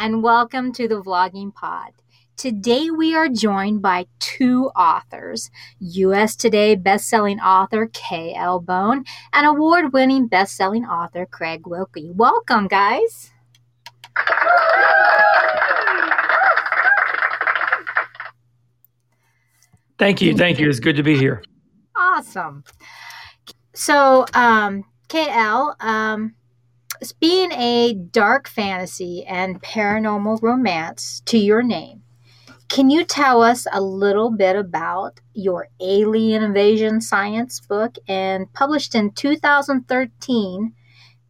and welcome to the Vlogging Pod. Today we are joined by two authors US Today bestselling author K.L. Bone and award winning bestselling author Craig Wilkey. Welcome, guys. Thank you. Thank you. It's good to be here. Awesome. So, um, KL, um, being a dark fantasy and paranormal romance to your name, can you tell us a little bit about your alien invasion science book and published in 2013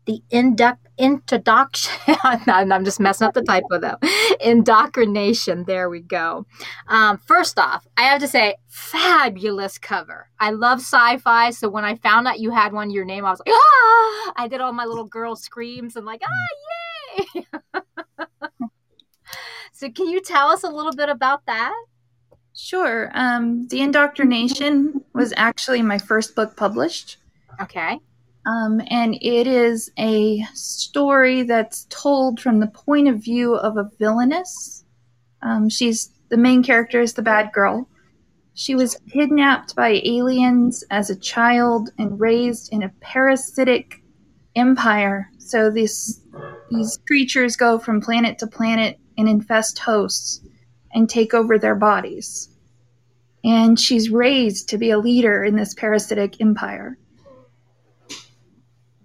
the induct introduction i'm just messing up the typo though. Indoctrination. There we go. Um, first off i have to say fabulous cover. I love sci-fi so when i found out you had one your name i was like ah! I did all my little girl screams and like ah yay! So can you tell us a little bit about that? Sure. Um, the indoctrination was actually my first book published. Okay um, and it is a story that's told from the point of view of a villainess. Um, she's the main character is the bad girl. She was kidnapped by aliens as a child and raised in a parasitic empire. So these these creatures go from planet to planet and infest hosts and take over their bodies. And she's raised to be a leader in this parasitic empire.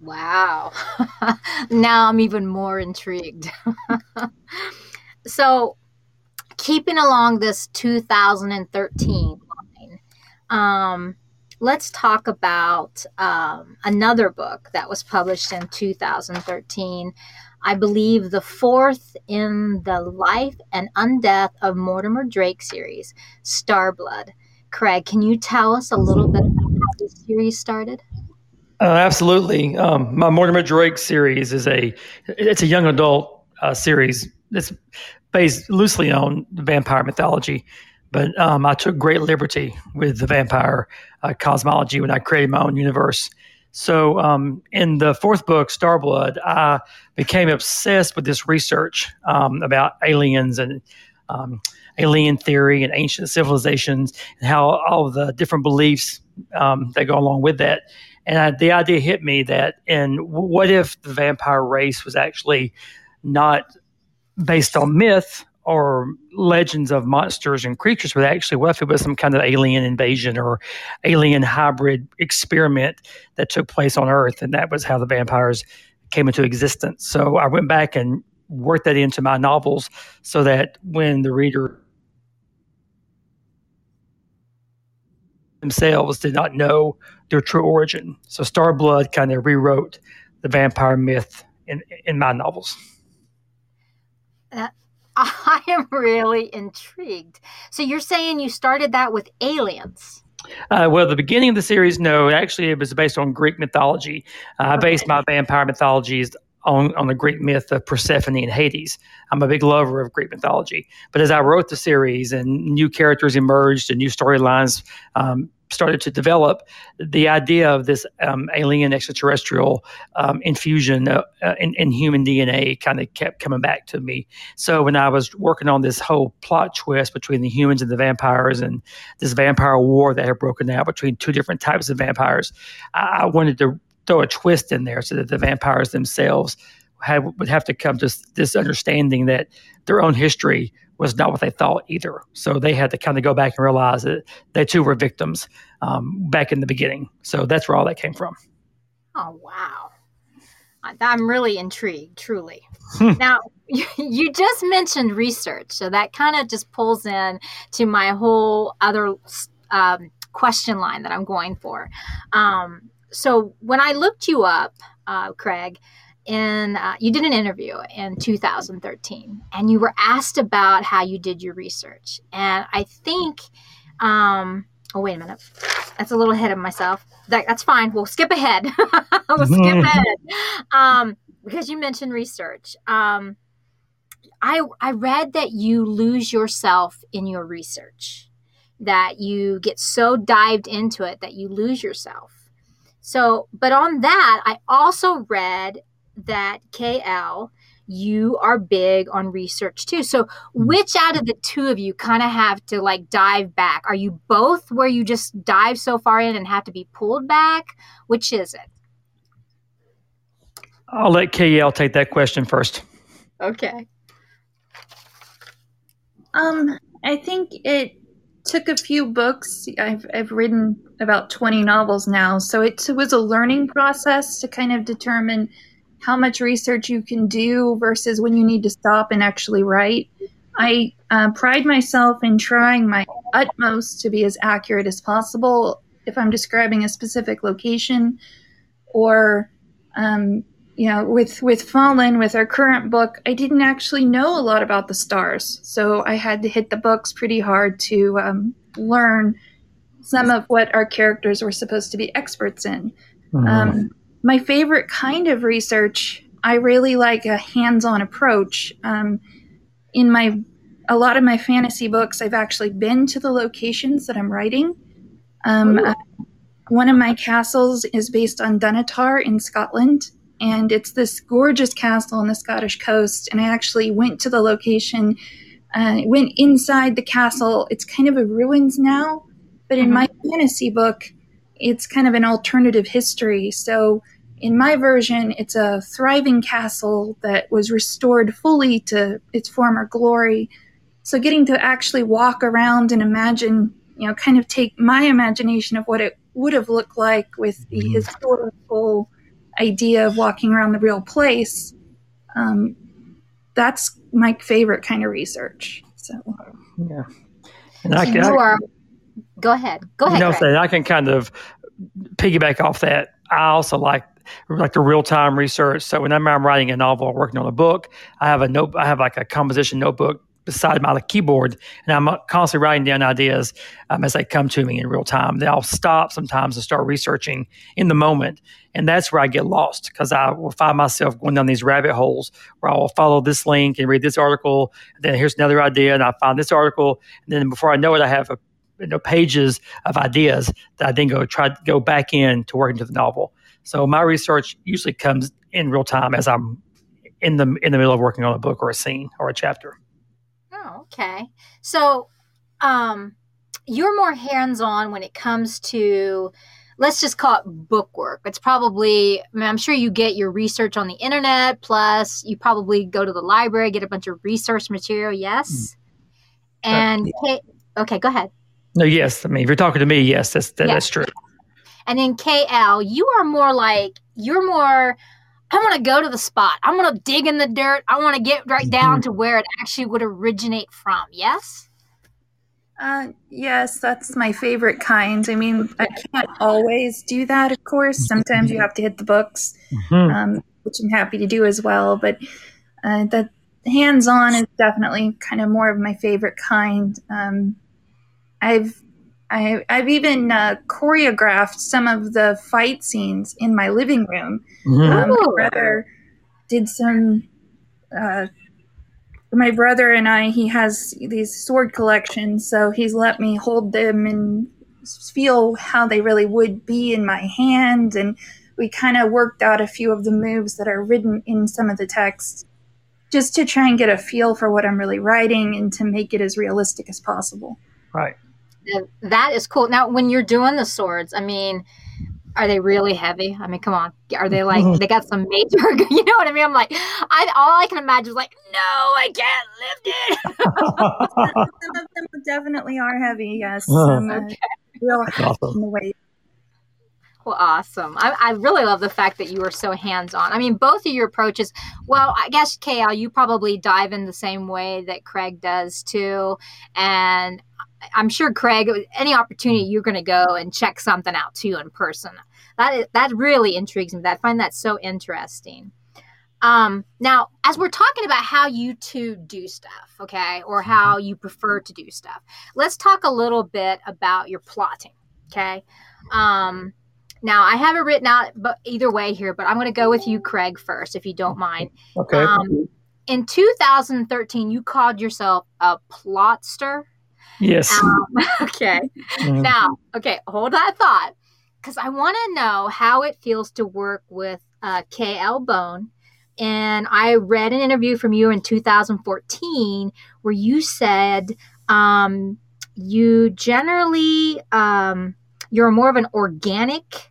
Wow. now I'm even more intrigued. so, keeping along this 2013 line, um, let's talk about um, another book that was published in 2013. I believe the fourth in the Life and Undeath of Mortimer Drake series, Starblood. Craig, can you tell us a little bit about how this series started? Uh, absolutely. Um, my Mortimer Drake series is a it's a young adult uh, series that's based loosely on vampire mythology, but um, I took great liberty with the vampire uh, cosmology when I created my own universe. So um, in the fourth book, Starblood, I became obsessed with this research um, about aliens and um, alien theory and ancient civilizations and how all the different beliefs um, that go along with that and I, the idea hit me that, and what if the vampire race was actually not based on myth or legends of monsters and creatures, but actually, what if it was some kind of alien invasion or alien hybrid experiment that took place on Earth? And that was how the vampires came into existence. So I went back and worked that into my novels so that when the reader themselves did not know their true origin. So Starblood kind of rewrote the vampire myth in in my novels. Uh, I am really intrigued. So you're saying you started that with aliens? Uh, well, the beginning of the series, no. Actually, it was based on Greek mythology. Uh, I based my vampire mythologies on, on the Greek myth of Persephone and Hades. I'm a big lover of Greek mythology. But as I wrote the series and new characters emerged and new storylines um, started to develop, the idea of this um, alien extraterrestrial um, infusion uh, uh, in, in, human DNA kind of kept coming back to me. So when I was working on this whole plot twist between the humans and the vampires and this vampire war that had broken out between two different types of vampires, I, I wanted to throw a twist in there so that the vampires themselves had, would have to come to this understanding that their own history was not what they thought either. So they had to kind of go back and realize that they too were victims um, back in the beginning. So that's where all that came from. Oh, wow. I'm really intrigued, truly. Hmm. now, you just mentioned research. So that kind of just pulls in to my whole other um, question line that I'm going for. Um, so when I looked you up, uh, Craig, in uh, you did an interview in 2013 and you were asked about how you did your research. And i think um oh wait a minute. That's a little ahead of myself. That, that's fine. We'll skip ahead. We'll skip ahead. Um because you mentioned research. Um i i read that you lose yourself in your research that you get so dived into it that you lose yourself. So but on that i also read that KL, you are big on research too. So, which out of the two of you kind of have to like dive back? Are you both where you just dive so far in and have to be pulled back? Which is it? I'll let KL take that question first. Okay. Um, I think it took a few books. I've I've written about twenty novels now, so it was a learning process to kind of determine how much research you can do versus when you need to stop and actually write. I uh, pride myself in trying my utmost to be as accurate as possible if I'm describing a specific location or um, you know with with fallen with our current book i didn't actually know a lot about the stars so i had to hit the books pretty hard to um, learn some of what our characters were supposed to be experts in Mm-hmm. um, my favorite kind of research i really like a hands-on approach um, in my a lot of my fantasy books i've actually been to the locations that i'm writing um, uh, one of my castles is based on Dunnottar in Scotland, and it's this gorgeous castle on the Scottish coast. And I actually went to the location, uh, went inside the castle. It's kind of a ruins now, but in Mhm. my fantasy book, it's kind of an alternative history. So in my version, it's a thriving castle that was restored fully to its former glory. So getting to actually walk around and imagine, you know, kind of take my imagination of what it would have looked like with the Mhm. historical idea of walking around the real place. Um, that's my favorite kind of research. So Yeah. And I can, you I, are. Go ahead. Go ahead. you know, so I can kind of piggyback off that. I also like like the real time research. So whenever I'm writing a novel or working on a book, I have a note. I have like a composition notebook beside my keyboard, and I'm constantly writing down ideas um, as they come to me in real time. Then I'll stop sometimes and start researching in the moment, and that's where I get lost because I will find myself going down these rabbit holes where I will follow this link and read this article. And then here's another idea, and I find this article, and then before I know it, I have a you know, pages of ideas that I then go try to go back in to work into the novel. So my research usually comes in real time as I'm in the in the middle of working on a book or a scene or a chapter. Oh, okay. So, um, you're more hands-on when it comes to, let's just call it book work. It's probably, I mean, I'm sure you get your research on the internet. Plus, you probably go to the library, get a bunch of research material. Yes. And K- okay, go ahead. No, yes, I mean if you're talking to me, yes, that's that, Yeah. that's true. And then KL, you are more like you're more. I want to go to the spot. I want to dig in the dirt. I want to get right down to where it actually would originate from. Yes. Uh, yes, that's my favorite kind. I mean, I can't always do that, of course. Sometimes you have to hit the books, Mhm. um, which I'm happy to do as well. But uh, the hands on is definitely kind of more of my favorite kind. Um, I've I, I've even uh, choreographed some of the fight scenes in my living room. Mhm. Um, my brother did some. Uh, my brother and I, he has these sword collections, so he's let me hold them and feel how they really would be in my hand. And we kind of worked out a few of the moves that are written in some of the text just to try and get a feel for what I'm really writing and to make it as realistic as possible. Right. Now, That is cool. Now, when you're doing the swords, I mean, are they really heavy? I mean, come on. Are they like they got some major? You know what I mean? I'm like, I all I can imagine is like, no, I can't lift it. Some of them definitely are heavy, yes. Uh, real awesome. in the weight. Well, awesome. I, I really love the fact that you are so hands on. I mean, both of your approaches, well, I guess, KL, you probably dive in the same way that Craig does too. And I'm sure, Craig, any opportunity you're going to go and check something out too in person. That, is, that really intrigues me. I find that so interesting. Um, now, as we're talking about how you two do stuff, okay, or how you prefer to do stuff, let's talk a little bit about your plotting, okay? Um, now, I have it written out, but either way here, but I'm going to go with you, Craig, first, if you don't mind. okay. Um, in 2013, you called yourself a plotster. Yes. Um, okay. Mhm. Now, okay, hold that thought, because I want to know how it feels to work with uh, KL Bone, and I read an interview from you in 2014 where you said um, you generally um, you're more of an organic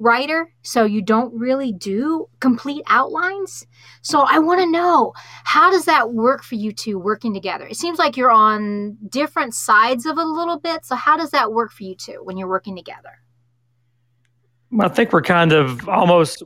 writer, so you don't really do complete outlines. So I want to know how does that work for you two working together? It seems like you're on different sides of a little bit. So how does that work for you two when you're working together? I think we're kind of almost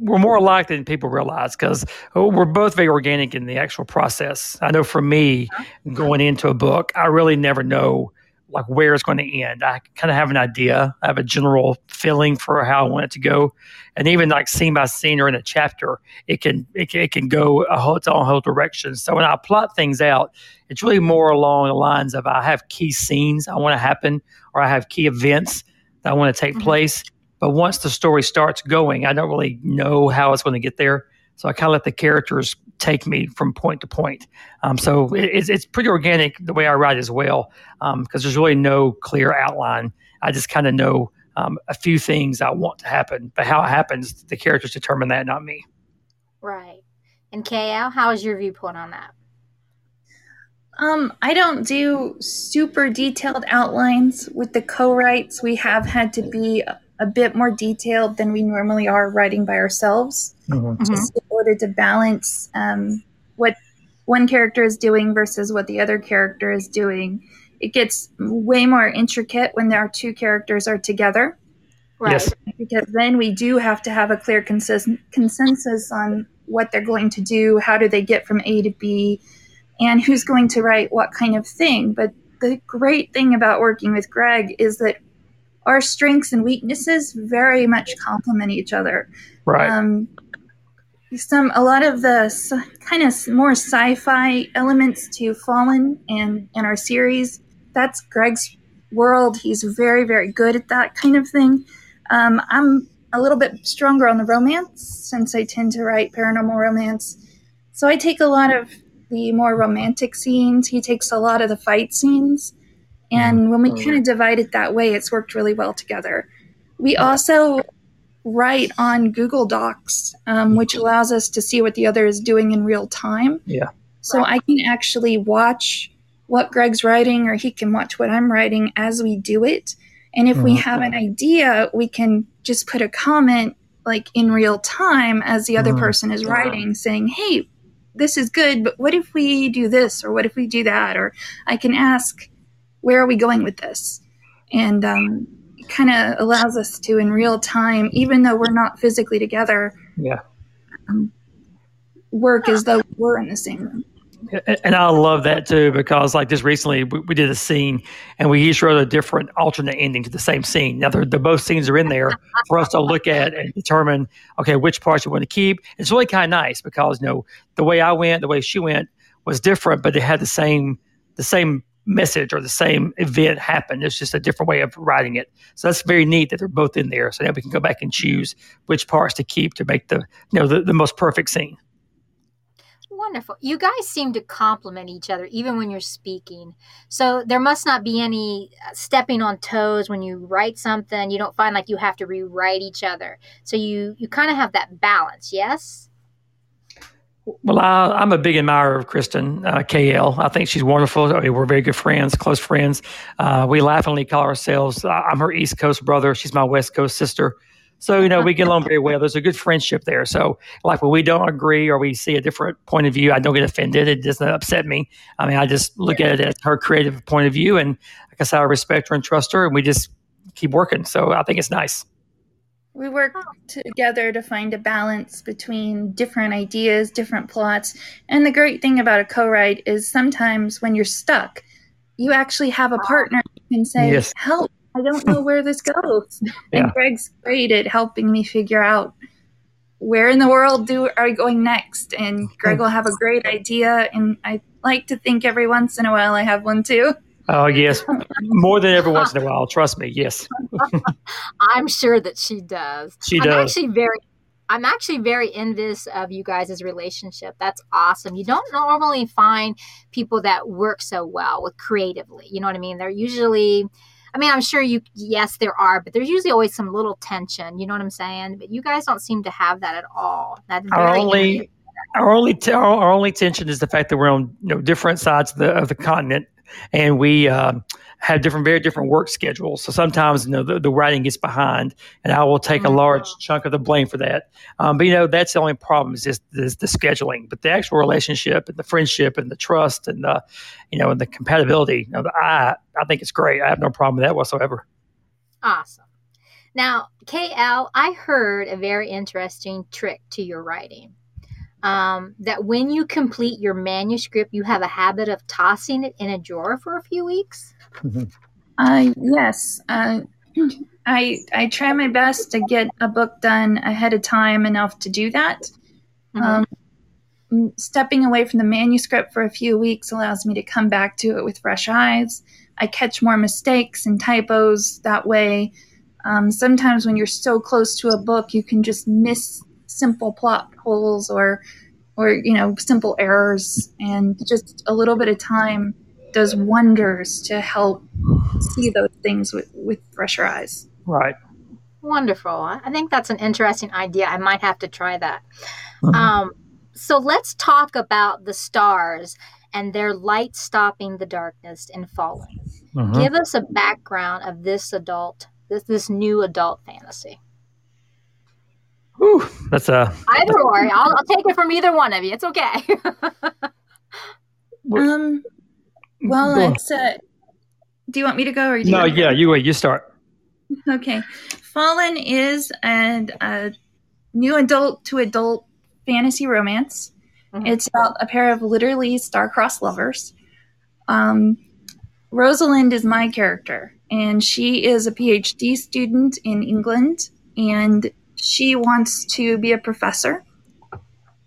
we're more alike than people realize because uh, we're both very organic in the actual process. I know for me, uh-huh. going into a book, I really never know like where it's going to end. I kind of have an idea. I have a general feeling for how I want it to go, and even like scene by scene or in a chapter, it can it can, it can go a whole its own whole direction. So when I plot things out, it's really more along the lines of I have key scenes I want to happen, or I have key events that I want to take mm-hmm. place. But once the story starts going, I don't really know how it's going to get there. So I kind of let the characters take me from point to point. Um, so it, it's, it's pretty organic the way I write as well, because um, there's really no clear outline. I just kind of know um, a few things I want to happen, but how it happens, the characters determine that, not me. Right. And KL, how is your viewpoint on that? Um, I don't do super detailed outlines with the co-writes. We have had to be a bit more detailed than we normally are writing by ourselves, mm-hmm. just in order to balance um, what one character is doing versus what the other character is doing. It gets way more intricate when our two characters are together. Right. Yes. Because then we do have to have a clear consist- consensus on what they're going to do, how do they get from A to B, and who's going to write what kind of thing. But the great thing about working with Greg is that our strengths and weaknesses very much complement each other. Right. Um, some a lot of the kind of more sci-fi elements to Fallen and in our series. That's Greg's world. He's very very good at that kind of thing. Um, I'm a little bit stronger on the romance since I tend to write paranormal romance. So I take a lot of the more romantic scenes. He takes a lot of the fight scenes. And when we oh, kind of divide it that way, it's worked really well together. We also write on Google Docs, um, which allows us to see what the other is doing in real time. Yeah. So I can actually watch what Greg's writing, or he can watch what I'm writing as we do it. And if mm-hmm. we have an idea, we can just put a comment like in real time as the other mm-hmm. person is writing, saying, Hey, this is good, but what if we do this, or what if we do that? Or I can ask, where are we going with this? And um, it kind of allows us to, in real time, even though we're not physically together, yeah, um, work as though we're in the same room. And I love that too because, like, just recently we, we, did a scene and we each wrote a different alternate ending to the same scene. Now, the both scenes are in there for us to look at and determine, okay, which parts you want to keep. It's really kind of nice because, you know, the way I went, the way she went was different, but they had the same the same message or the same event happened. It's just a different way of writing it. So that's very neat that they're both in there. So now we can go back and choose which parts to keep to make the you know the, the most perfect scene. Wonderful. You guys seem to complement each other even when you're speaking. So there must not be any uh, stepping on toes when you write something. You don't find like you have to rewrite each other. So you you kind of have that balance, yes? Well, I, am a big admirer of Kristen uh, KL. I think she's wonderful. We're very good friends, close friends. Uh, we laughingly call ourselves. I'm her East Coast brother. She's my West Coast sister. So you know we get along very well. There's a good friendship there. So like when we don't agree or we see a different point of view, I don't get offended. It doesn't upset me. I mean, I just look at it as her creative point of view, and I said, I respect her and trust her, and we just keep working. So I think it's nice. We work oh. together to find a balance between different ideas, different plots. And the great thing about a co write is sometimes when you're stuck, you actually have a partner who can say, yes. Help, I don't know where this goes. yeah. And Greg's great at helping me figure out where in the world do are we going next. And Greg hmm. will have a great idea. And I like to think every once in a while I have one too. Oh yes, more than every once in a while. Trust me. Yes. I'm sure that she does. She I'm does. Actually, very. I'm actually very envious of you guys' relationship. That's awesome. You don't normally find people that work so well with creatively. You know what I mean? They're usually I mean, I'm sure you, yes, there are, but there's usually always some little tension. You know what I'm saying? But you guys don't seem to have that at all. That's Our only our only t- our, our only tension is the fact that we're on you know different sides of the of the continent, and we um, have different very different work schedules. So sometimes you know the, the writing gets behind, and I will take a Mhm. large chunk of the blame for that. Um, but you know that's the only problem is just the, the scheduling. But the actual relationship and the friendship and the trust and the you know and the compatibility. You know, the, I I think it's great. I have no problem with that whatsoever. Awesome. Now, KL, I heard a very interesting trick to your writing. Um, that when you complete your manuscript, you have a habit of tossing it in a drawer for a few weeks. Uh, yes. Uh, I I try my best to get a book done ahead of time enough to do that. Mhm. Um, stepping away from the manuscript for a few weeks allows me to come back to it with fresh eyes. I catch more mistakes and typos that way. Um, sometimes when you're so close to a book, you can just miss simple plot holes or, or you know, simple errors, and just a little bit of time does wonders to help see those things with, with fresher eyes. Right. Wonderful. I I think that's an interesting idea. I might have to try that. Mhm. Um, so let's talk about the stars and their light stopping the darkness and falling. Mhm. Give us a background of this adult, this this new adult fantasy. Whew, that's a Either or, I'll, I'll take it from either one of you. It's okay. Um, well, Go on. it's. Uh, do you want me to go or do you no. want Yeah, you wait. You start. Okay. Fallen is an, a new adult to adult fantasy romance. Mhm. It's about a pair of literally star-crossed lovers. Um, Rosalind is my character, and she is a PhD student in England, and she wants to be a professor.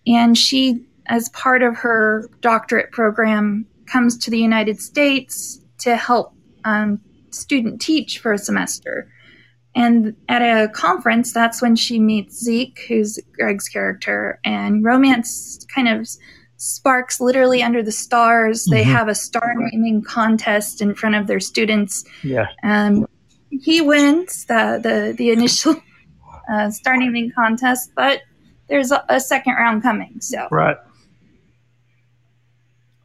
And she, as part of her doctorate program, comes to the United States to help um, student teach for a semester. And at a conference, that's when she meets Zeke, who's Greg's character, and romance kind of sparks literally under the stars. They Mhm. have a star naming contest in front of their students. Yeah. Um, he wins the the, the initial uh, star naming contest, but there's a, a second round coming. So, Right.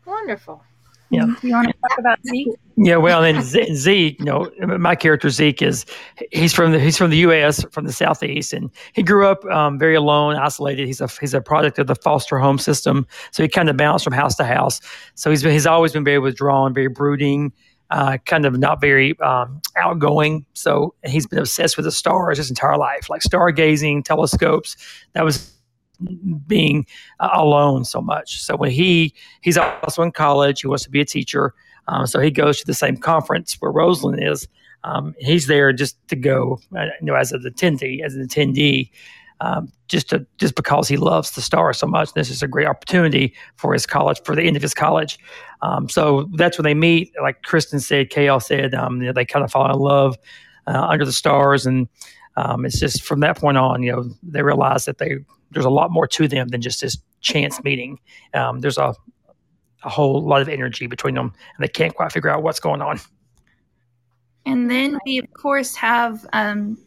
Wonderful. Yeah. you want to talk about Zeke? Yeah, well, then Ze- Zeke, you know, my character Zeke is he's from the he's from the U.S. from the southeast, and he grew up um, very alone, isolated. He's a he's a product of the foster home system, so he kind of bounced from house to house. So he's been, he's always been very withdrawn, very brooding, uh, kind of not very um, outgoing. So he's been obsessed with the stars his entire life, like stargazing, telescopes. That was being uh, alone so much. So when he he's also in college, he wants to be a teacher. Um, so he goes to the same conference where Rosalind is. Um, he's there just to go, uh, you know, as an attendee, as an attendee, um, just to just because he loves the stars so much. This is a great opportunity for his college, for the end of his college. Um, so that's when they meet. Like Kristen said, KL said, um, you know, they kind of fall in love uh, under the stars, and um, it's just from that point on, you know, they realize that they there's a lot more to them than just this chance meeting. Um, there's a a whole lot of energy between them, and they can't quite figure out what's going on. And then we, of course, have um,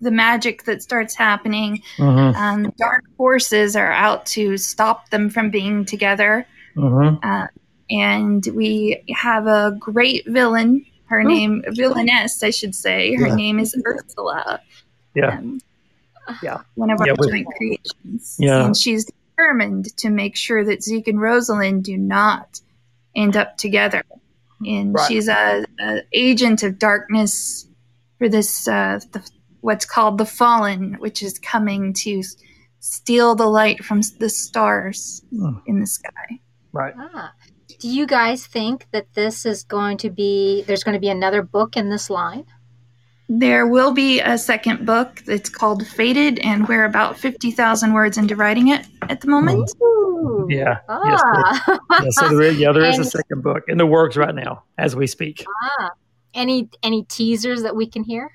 the magic that starts happening. Mm-hmm. Um, dark forces are out to stop them from being together. Mm-hmm. Uh, and we have a great villain. Her name, villainess, I should say. Her Yeah. name is Ursula. Yeah. Um, Yeah. One of our Yeah, we- joint creations. Yeah. And she's determined to make sure that Zeke and Rosalind do not end up together. And Right. she's a, a agent of darkness for this, uh, the, what's called the Fallen, which is coming to steal the light from the stars Mm. in the sky. Right. Ah. Do you guys think that this is going to be, there's going to be another book in this line? There will be a second book that's called Faded, and we're about 50,000 words into writing it at the moment. Ooh. Yeah. Yes, Ah. Yeah. So there, is- yeah, there is a second book in the works right now as we speak. ah. Any any teasers that we can hear?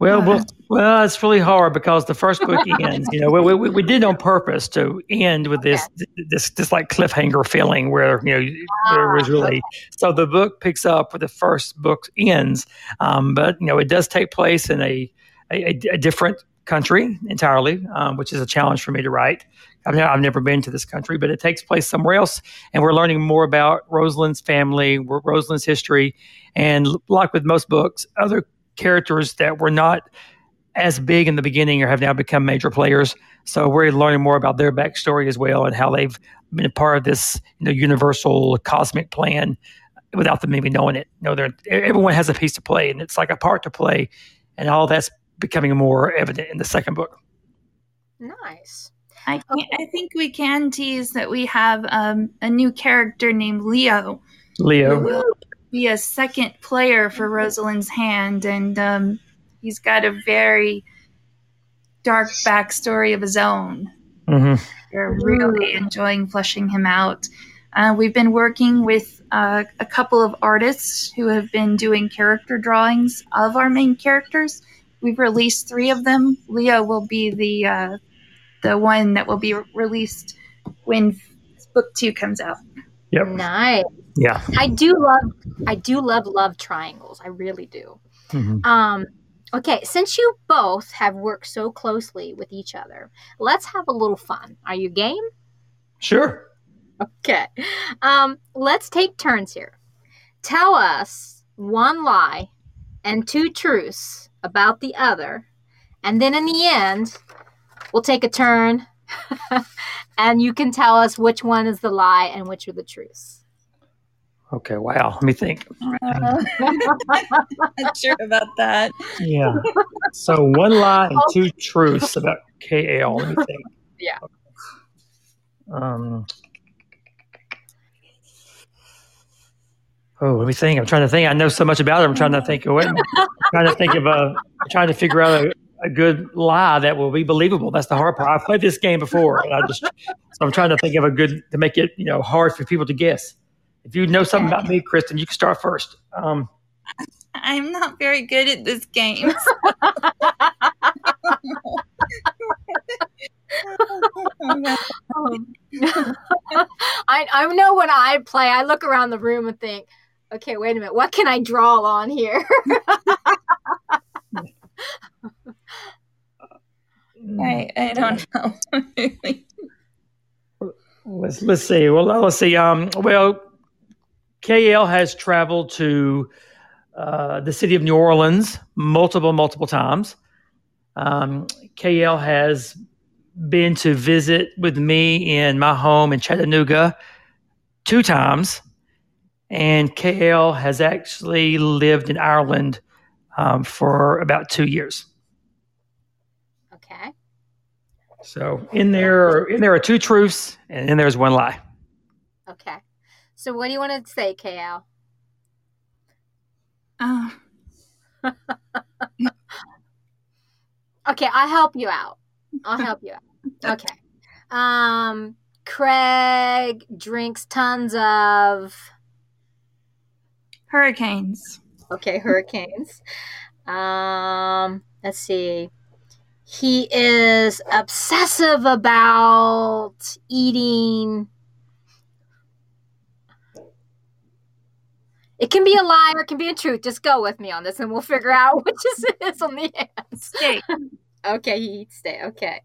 Well, well, well, it's really hard because the first book ends. You know, we, we, we did on purpose to end with this this this like cliffhanger feeling where you know there was really so the book picks up where the first book ends, um, but you know it does take place in a a, a different country entirely, um, which is a challenge for me to write. I've, I've never been to this country, but it takes place somewhere else, and we're learning more about Rosalind's family, Rosalind's history, and like with most books, other characters that were not as big in the beginning or have now become major players. So we're learning more about their backstory as well and how they've been a part of this you know, universal cosmic plan without them even knowing it. You know, they're, everyone has a piece to play, and it's like a part to play, and all that's becoming more evident in the second book. Nice. I, can, I think we can tease that we have um, a new character named Leo. who Leo. will be a second player for Rosalind's hand, and um, he's got a very dark backstory of his own. hmm We're really enjoying fleshing him out. Uh, we've been working with uh, a couple of artists who have been doing character drawings of our main characters. We've released three of them. Leo will be the uh, the one that will be re- released when book two comes out. Yep. Nice. Yeah. I do love I do love love triangles. I really do. hmm Um okay, since you both have worked so closely with each other, let's have a little fun. Are you game? Sure. Okay. Um let's take turns here. Tell us one lie and two truths about the other, and then in the end, we'll take a turn and you can tell us which one is the lie and which are the truths. Okay. Wow. Let me think. not sure about that. Yeah. So one lie and two truths about KL. Let me think. Yeah. Um. Oh, let me think. I'm trying to think. I know so much about it. I'm trying to think of it. I'm trying to think of a. I'm trying to figure out a, a good lie that will be believable. That's the hard part. I've played this game before, and I just so I'm trying to think of a good to make it you know hard for people to guess. If you know something about me, Kristen, you can start first. Um, I'm not very good at this game. I I know when I play, I look around the room and think, okay, wait a minute, what can I draw on here? I, I don't know. Let's let's see. Well, let's see. Um, well, KL has traveled to uh, the city of New Orleans multiple multiple times. Um, KL has been to visit with me in my home in Chattanooga two times, and KL has actually lived in Ireland um, for about two years. okay. So in there, in there are two truths, and then there's one lie. Okay. So what do you want to say, KL? Oh, Okay, I'll help you out. I'll help you out. Okay. Um Craig drinks tons of hurricanes. okay, hurricanes. Um let's see. He is obsessive about eating It can be a lie or it can be a truth. Just go with me on this and we'll figure out which is it is on the end. Steak. Okay, he eats steak. Okay.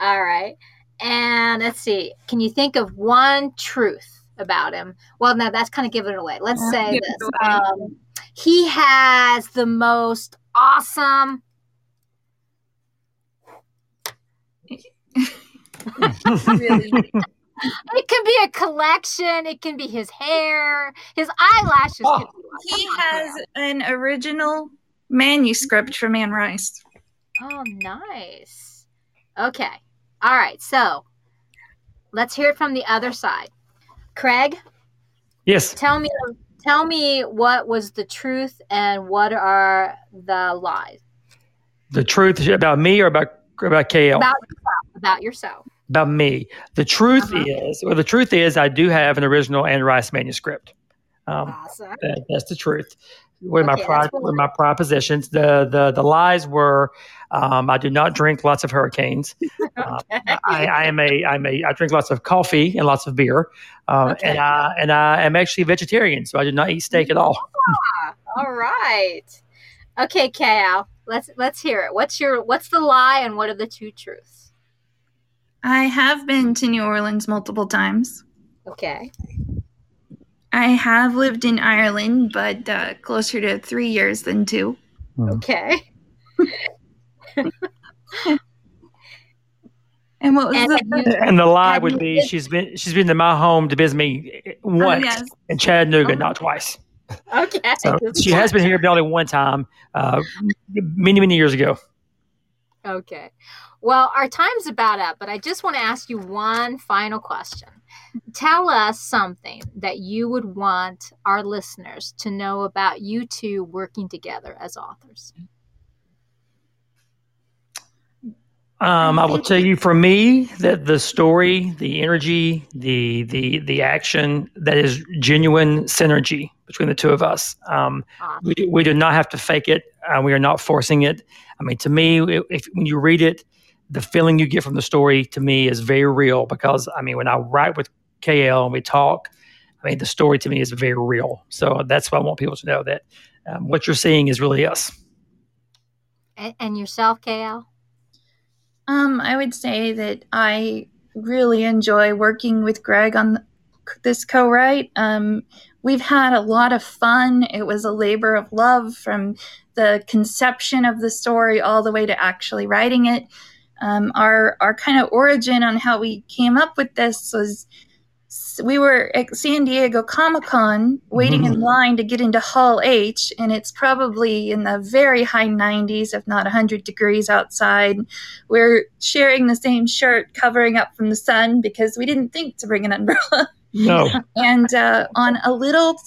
All right. And let's see. Can you think of one truth about him? Well, now that's kind of giving it away. Let's Yeah, say this. Um, he has the most awesome. Really. It can be a collection. It can be his hair, his eyelashes. Oh. He on, has an original manuscript from Anne Rice. Oh, nice. Okay. All right. So let's hear it from the other side. Craig, Yes. tell me tell me what was the truth and what are the lies The truth about me or about about KL? about yourself about yourself About me. The truth Uh-huh. is, well, the truth is, I do have an original Anne Rice manuscript. Um, awesome. that, that's the truth. With my Okay, that's what with my prior positions, the the the lies were, um, I do not drink lots of hurricanes. Uh, I, I am a I'm a I drink lots of coffee and lots of beer, um, Okay. and I and I am actually vegetarian, so I do not eat steak at all. All right. Okay, Cal. Let's let's hear it. What's your what's the lie and what are the two truths? I have been to New Orleans multiple times. Okay. I have lived in Ireland, but uh, closer to three years than two. Okay. And what was And the have you- And the lie would be she's been she's been to my home to visit me once yes. in Chattanooga, Oh. not twice. Okay. So she has been here, but only one time, uh, many many years ago. Okay. Well, our time's about up, but I just want to ask you one final question. Tell us something that you would want our listeners to know about you two working together as authors. Um, I will tell you, for me, that the story, the energy, the the the action, that is genuine synergy between the two of us. Um, we, do- we do not have to fake it. Uh, we are not forcing it. I mean, to me, if when you read it, the feeling you get from the story to me is very real because I mean, when I write with KL and we talk, I mean, the story to me is very real. So that's what I want people to know that um, what you're seeing is really us. And, and yourself, KL? Um, I would say that I really enjoy working with Greg on this co-write. Um, we've had a lot of fun. It was a labor of love from the conception of the story all the way to actually writing it. Um, our our kind of origin on how we came up with this was we were at San Diego Comic Con waiting in line to get into Hall H, and it's probably in the very high 90s, if not 100 degrees outside. We're sharing the same shirt, covering up from the sun because we didn't think to bring an umbrella. No, and uh, on a little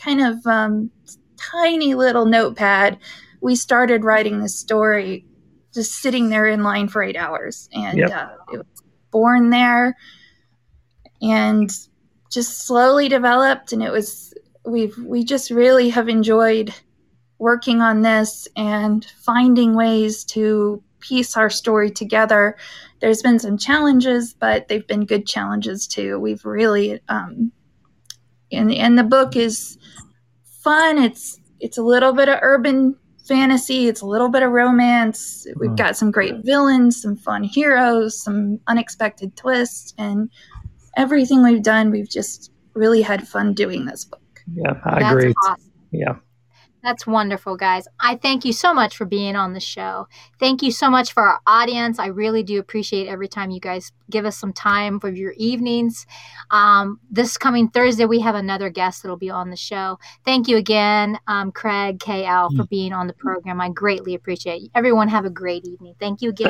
kind of um, tiny little notepad, we started writing this story, just sitting there in line for eight hours, and Yep. uh, it was born there, and just slowly developed. And it was we've we just really have enjoyed working on this and finding ways to piece our story together. There's been some challenges, but they've been good challenges too. We've really, um, and and the book is fun. It's it's a little bit of urban fantasy. It's a little bit of romance. We've Mhm. got some great villains, some fun heroes, some unexpected twists, and everything we've done, we've just really had fun doing this book. yeah, I That's agree. awesome. Yeah. That's wonderful, guys. I thank you so much for being on the show. Thank you so much for our audience. I really do appreciate every time you guys give us some time for your evenings. Um, this coming Thursday, we have another guest that'll be on the show. Thank you again, um, Craig KL, for being on the program. I greatly appreciate it. Everyone, have a great evening. Thank you again.